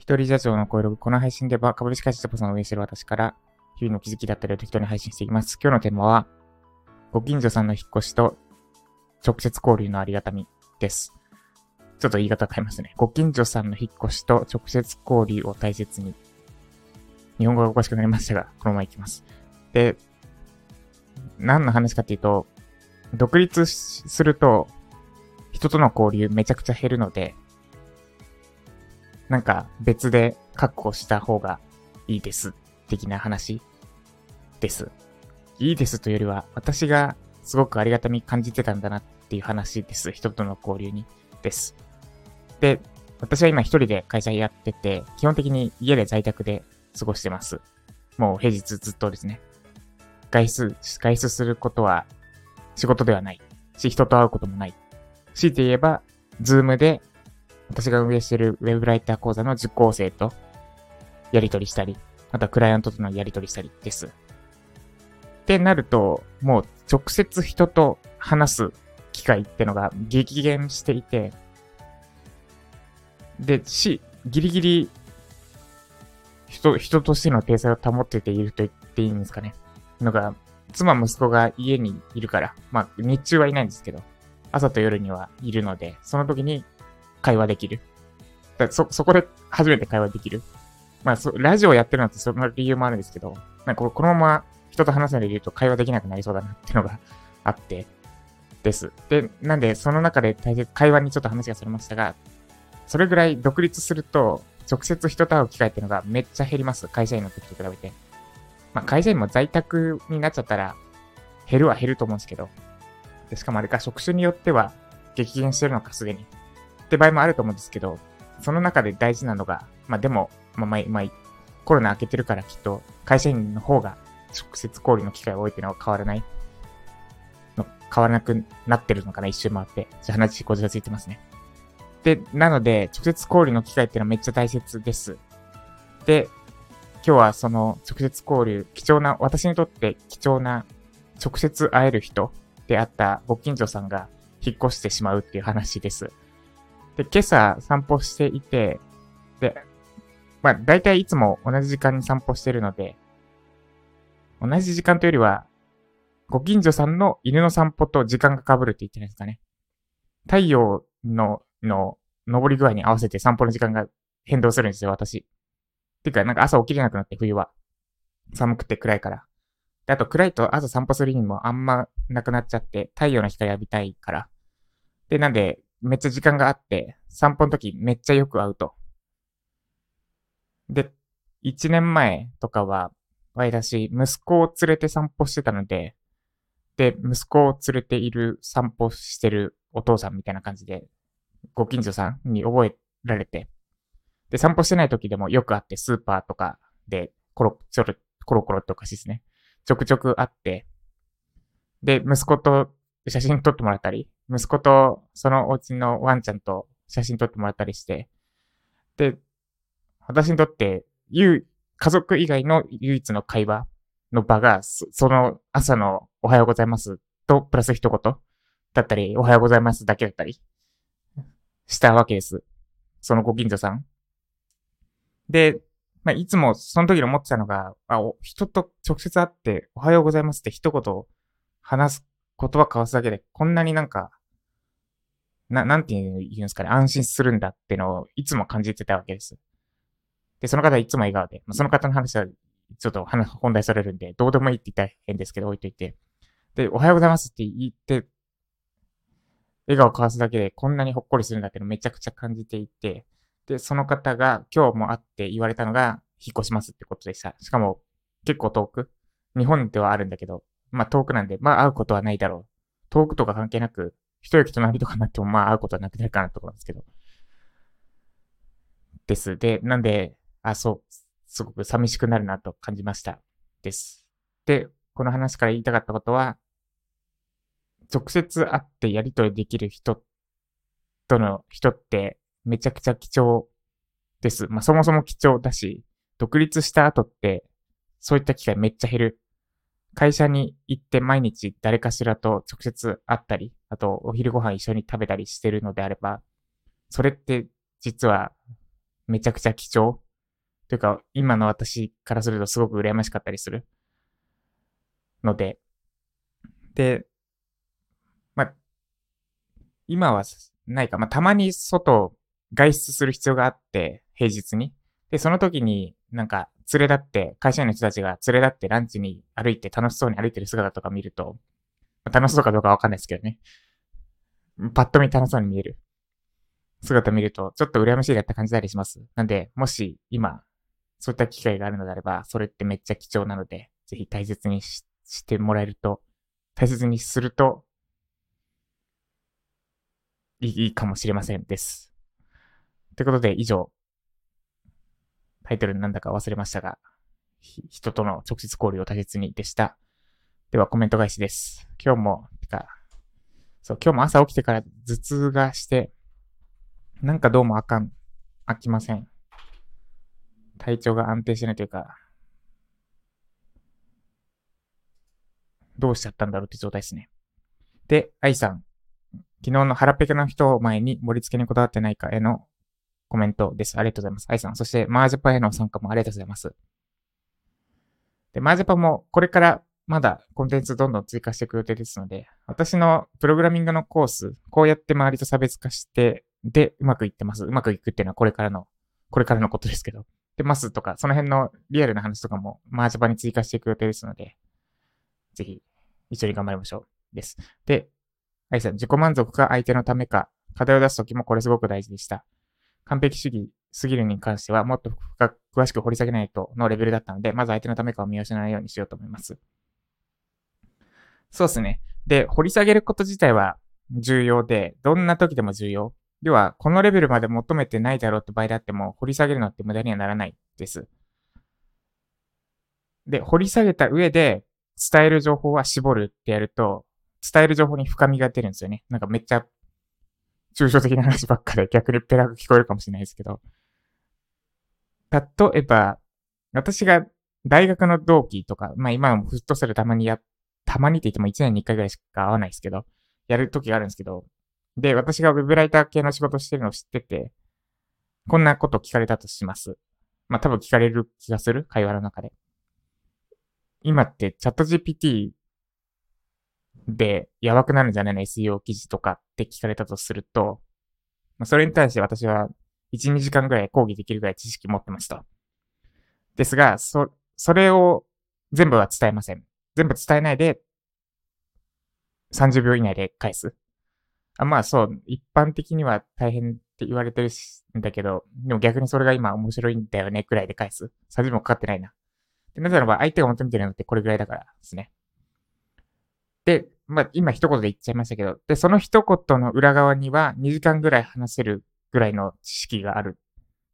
一人社長の声ログ、この配信では株式会社ジャパさんを運営してる私から、日々の気づきだったりを適当に配信していきます。今日のテーマは、ご近所さんの引っ越しと直接交流のありがたみです。ちょっと言い方変えますね。ご近所さんの引っ越しと直接交流を大切に。日本語がおかしくなりましたが、このまま行きます。で、何の話かっていうと、独立すると、人との交流めちゃくちゃ減るので、なんか別で確保した方がいいです。的な話です。いいですというよりは、私がすごくありがたみ感じてたんだなっていう話です。人との交流に。です。で、私は今一人で会社やってて、基本的に家で在宅で過ごしてます。もう平日ずっとですね。外出、外出することは仕事ではない。し、人と会うこともない。強いて言えば、ズームで私が運営しているウェブライター講座の受講生とやり取りしたり、またクライアントとのやり取りしたりです。ってなると、もう直接人と話す機会ってのが激減していて、で、し、ギリギリ人、人としての体裁を保ってていると言っていいんですかね。のが、妻息子が家にいるから、まあ日中はいないんですけど、朝と夜にはいるので、その時に会話できる。だそ、そこで初めて会話できる。まあ、そ、ラジオやってるのってその理由もあるんですけど、なんかこのまま人と話さないでいると会話できなくなりそうだなっていうのがあって、です。で、なんで、その中で大切、会話にちょっと話がそれましたが、それぐらい独立すると、直接人と会う機会っていうのがめっちゃ減ります。会社員の時と比べて。まあ、会社員も在宅になっちゃったら、減るは減ると思うんですけど。でしかもあれか、職種によっては激減してるのか、すでに。って場合もあると思うんですけど、その中で大事なのが、まあでも、まあ、まあ、まあ、コロナ明けてるからきっと会社員の方が直接交流の機会が多いっていうのは変わらないの、変わらなくなってるのかな、一周回って。じゃあ話、こじらついてますね。で、なので、直接交流の機会っていうのはめっちゃ大切です。で、今日はその直接交流、貴重な、私にとって貴重な直接会える人であったご近所さんが引っ越してしまうっていう話です。で、今朝散歩していて、で、まあ、大体いつも同じ時間に散歩してるので、同じ時間というよりは、ご近所さんの犬の散歩と時間が被るって言ってないですかね。太陽の、の、昇り具合に合わせて散歩の時間が変動するんですよ、私。てか、なんか朝起きれなくなって、冬は。寒くて暗いから。で、あと暗いと朝散歩する意味もあんまなくなっちゃって、太陽の光浴びたいから。で、なんで、めっちゃ時間があって、散歩の時めっちゃよく会うと。で、1年前とかは、私、息子を連れて散歩してたので、で、息子を連れている散歩してるお父さんみたいな感じで、ご近所さんに覚えられて、で、散歩してない時でもよく会って、スーパーとかで、コロ、ちょろ、コロコロっておかしいですね。ちょくちょく会って、で、息子と写真撮ってもらったり、息子とそのお家のワンちゃんと写真撮ってもらったりして、で、私にとって、家族以外の唯一の会話の場が、その朝のおはようございますと、プラス一言だったり、おはようございますだけだったり、したわけです。そのご近所さん。で、まあ、いつもその時に思ってたのが、あ、人と直接会って、おはようございますって一言話す言葉交わすだけで、こんなになんか、な、なんて言うんですかね、安心するんだってのをいつも感じてたわけです。で、その方はいつも笑顔で、まあ、その方の話はちょっと話、本題されるんで、どうでもいいって言ったら変ですけど、置いといて。で、おはようございますって言って、笑顔交わすだけでこんなにほっこりするんだってのめちゃくちゃ感じていて、で、その方が今日も会って言われたのが、引っ越しますってことでした。しかも、結構遠く。日本ではあるんだけど、まあ遠くなんで、まあ会うことはないだろう。遠くとか関係なく、一駅隣とかになってもまあ会うことはなくなるかなと思うんですけど。です。で、なんで、あ、そう、すごく寂しくなるなと感じました。です。で、この話から言いたかったことは、直接会ってやりとりできる人との人ってめちゃくちゃ貴重です。まあそもそも貴重だし、独立した後ってそういった機会めっちゃ減る。会社に行って毎日誰かしらと直接会ったり、あとお昼ご飯一緒に食べたりしてるのであれば、それって実はめちゃくちゃ貴重。というか、今の私からするとすごく羨ましかったりする。ので、で、まあ、今はないか。まあ、たまに外、外出する必要があって、平日に。で、その時になんか連れ立って、会社員の人たちが連れ立ってランチに歩いて楽しそうに歩いてる姿とか見ると、楽しそうかどうかわかんないですけどね。パッと見楽しそうに見える姿見ると、ちょっと羨ましいなって感じたりします。なんで、もし今、そういった機会があるのであれば、それってめっちゃ貴重なので、ぜひ大切にしてもらえると、大切にすると、いいかもしれませんです。ということで、以上、タイトルなんだか忘れましたが、人との直接交流を大切にでした。ではコメント返しです。今日も、てか、そう、今日も朝起きてから頭痛がして、なんかどうもあかん、飽きません。体調が安定しないというか、どうしちゃったんだろうって状態ですね。で、愛さん。昨日の腹ペケの人を前に盛り付けにこだわってないかへのコメントです。ありがとうございます。愛さん。そして、マージャパへの参加もありがとうございます。で、マージャパもこれからまだコンテンツどんどん追加していく予定ですので、私のプログラミングのコース、こうやって周りと差別化して、で、うまくいってます。うまくいくっていうのはこれからの、これからのことですけど。で、ますとか、その辺のリアルな話とかも、マージャパに追加していく予定ですので、ぜひ、一緒に頑張りましょう。です。で、愛さん、自己満足か相手のためか、課題を出すときもこれすごく大事でした。完璧主義すぎるに関しては、もっと深く、詳しく掘り下げないとのレベルだったので、まず相手のためかを見失わないようにしようと思います。そうですね。で、掘り下げること自体は重要で、どんな時でも重要。では、このレベルまで求めてないだろうって場合であっても、掘り下げるのって無駄にはならないです。で、掘り下げた上で、伝える情報は絞るってやると、伝える情報に深みが出るんですよね。なんかめっちゃ抽象的な話ばっかで逆にペラく聞こえるかもしれないですけど。例えば、私が大学の同期とか、まあ今もフットサルたまにや、たまにって言っても1年に1回ぐらいしか会わないですけど、やる時があるんですけど、で、私がウェブライター系の仕事してるのを知ってて、こんなこと聞かれたとします。まあ多分聞かれる気がする？会話の中で。今ってチャット GPT で、やばくなるんじゃないの ?SEO 記事とかって聞かれたとすると、ま、それに対して私は1、2時間ぐらい講義できるぐらい知識持ってました。ですが、そ、それを全部は伝えません。全部伝えないで、30秒以内で返す。あまあそう、一般的には大変って言われてるんだけど、でも逆にそれが今面白いんだよねくらいで返す。30秒かかってないな。で、なぜならば相手が求めてるのってこれぐらいだからですね。で、まあ、今一言で言っちゃいましたけど、で、その一言の裏側には2時間ぐらい話せるぐらいの知識がある。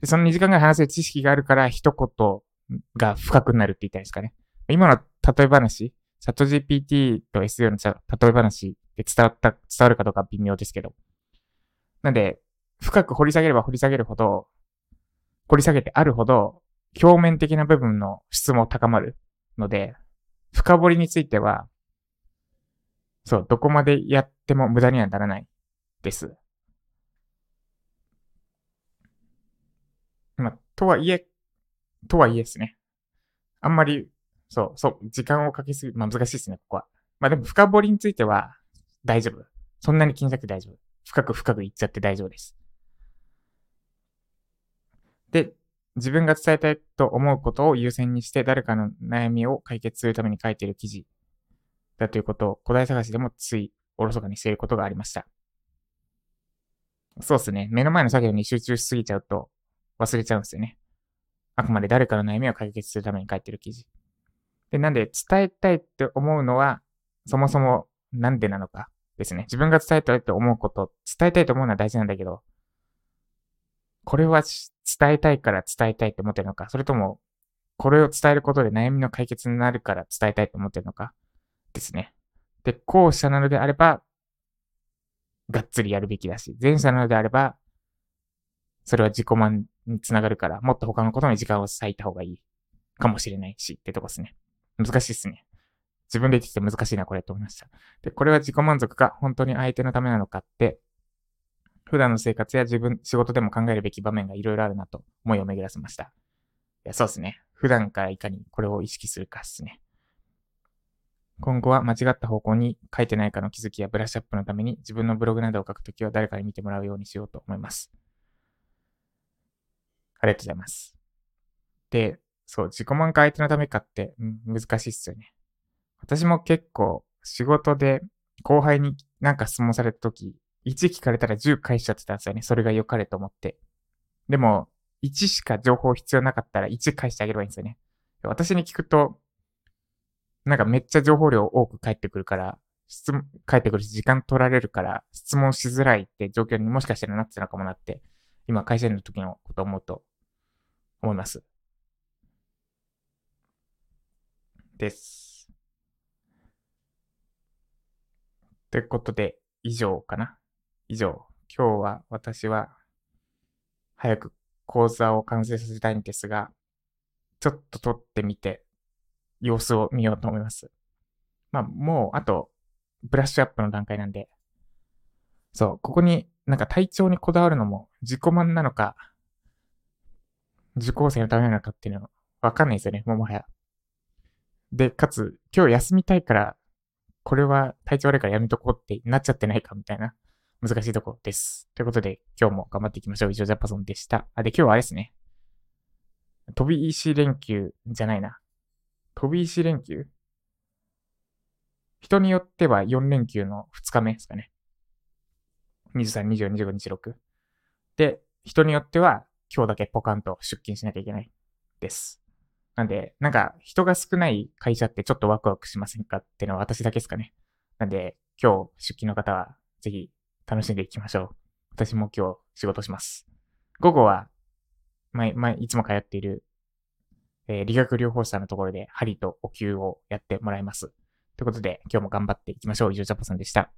で、その2時間ぐらい話せる知識があるから一言が深くなるって言ったんですかね。今の例え話、チャット GPT と SEO の例え話で伝わった、伝わるかどうか微妙ですけど。なんで、深く掘り下げれば掘り下げるほど、掘り下げてあるほど、表面的な部分の質も高まるので、深掘りについては、そう、どこまでやっても無駄にはならないです。まあ、とはいえ、とはいえですね。あんまり、そう、そう、時間をかけすぎ、まあ難しいですね、ここは。まあでも深掘りについては大丈夫。そんなに気にしなくて大丈夫。深く深く言っちゃって大丈夫です。で、自分が伝えたいと思うことを優先にして誰かの悩みを解決するために書いている記事だということを答え探しでもついおろそかにしていることがありました。そうですね。目の前の作業に集中しすぎちゃうと忘れちゃうんですよね。あくまで誰かの悩みを解決するために書いてる記事。で、なんで伝えたいって思うのは、そもそもなんでなのかですね。自分が伝えたいと思うこと、伝えたいと思うのは大事なんだけど、これは伝えたいから伝えたいって思ってるのか、それとも、これを伝えることで悩みの解決になるから伝えたいと思ってるのか、ですね。で、後者なのであれば、がっつりやるべきだし、前者なのであれば、それは自己満につながるから、もっと他のことに時間を割いた方がいいかもしれないし、ってとこですね。難しいっすね。自分で言ってて難しいな、これと思いました。で、これは自己満足か、本当に相手のためなのかって、普段の生活や自分、仕事でも考えるべき場面がいろいろあるなと思いを巡らせました。いや、そうですね。普段からいかにこれを意識するかっすね。今後は間違った方向に書いてないかの気づきやブラッシュアップのために自分のブログなどを書くときは誰かに見てもらうようにしようと思います。ありがとうございます。で、そう、自己満か相手のためかって、うん、難しいっすよね。私も結構仕事で後輩になんか質問されたとき、1聞かれたら10返しちゃってたんですよね。それが良かれと思って。でも、1しか情報必要なかったら1返してあげればいいんですよね。私に聞くと、なんかめっちゃ情報量多く返ってくるから、質問、返ってくるし時間取られるから、質問しづらいって状況にもしかしたらなってたのかもなって、今会社員の時のことを思うと、思います。です。ということで、以上かな。以上。今日は私は、早く講座を完成させたいんですが、ちょっと撮ってみて、様子を見ようと思います。まあ、もう、あと、ブラッシュアップの段階なんで、そう、ここになんか体調にこだわるのも自己満なのか、受講生のためなのかっていうのはわかんないですよね、ももはや。で、かつ、今日休みたいから、これは体調悪いからやめとこうってなっちゃってないかみたいな難しいところです。ということで、今日も頑張っていきましょう。以上、ジャパソンでした。あ、で、今日はあれですね。飛び石連休じゃないな。飛び石連休？人によっては4連休の2日目ですかね。23、24、25、26。で、人によっては今日だけポカンと出勤しなきゃいけないです。なんで、なんか人が少ない会社ってちょっとワクワクしませんかっていうのは私だけですかね。なんで、今日出勤の方はぜひ楽しんでいきましょう。私も今日仕事します。午後は、前、前、いつも通っている、えー、理学療法士さんのところで針とお灸をやってもらいます。ということで、今日も頑張っていきましょう。以上、ジャポさんでした。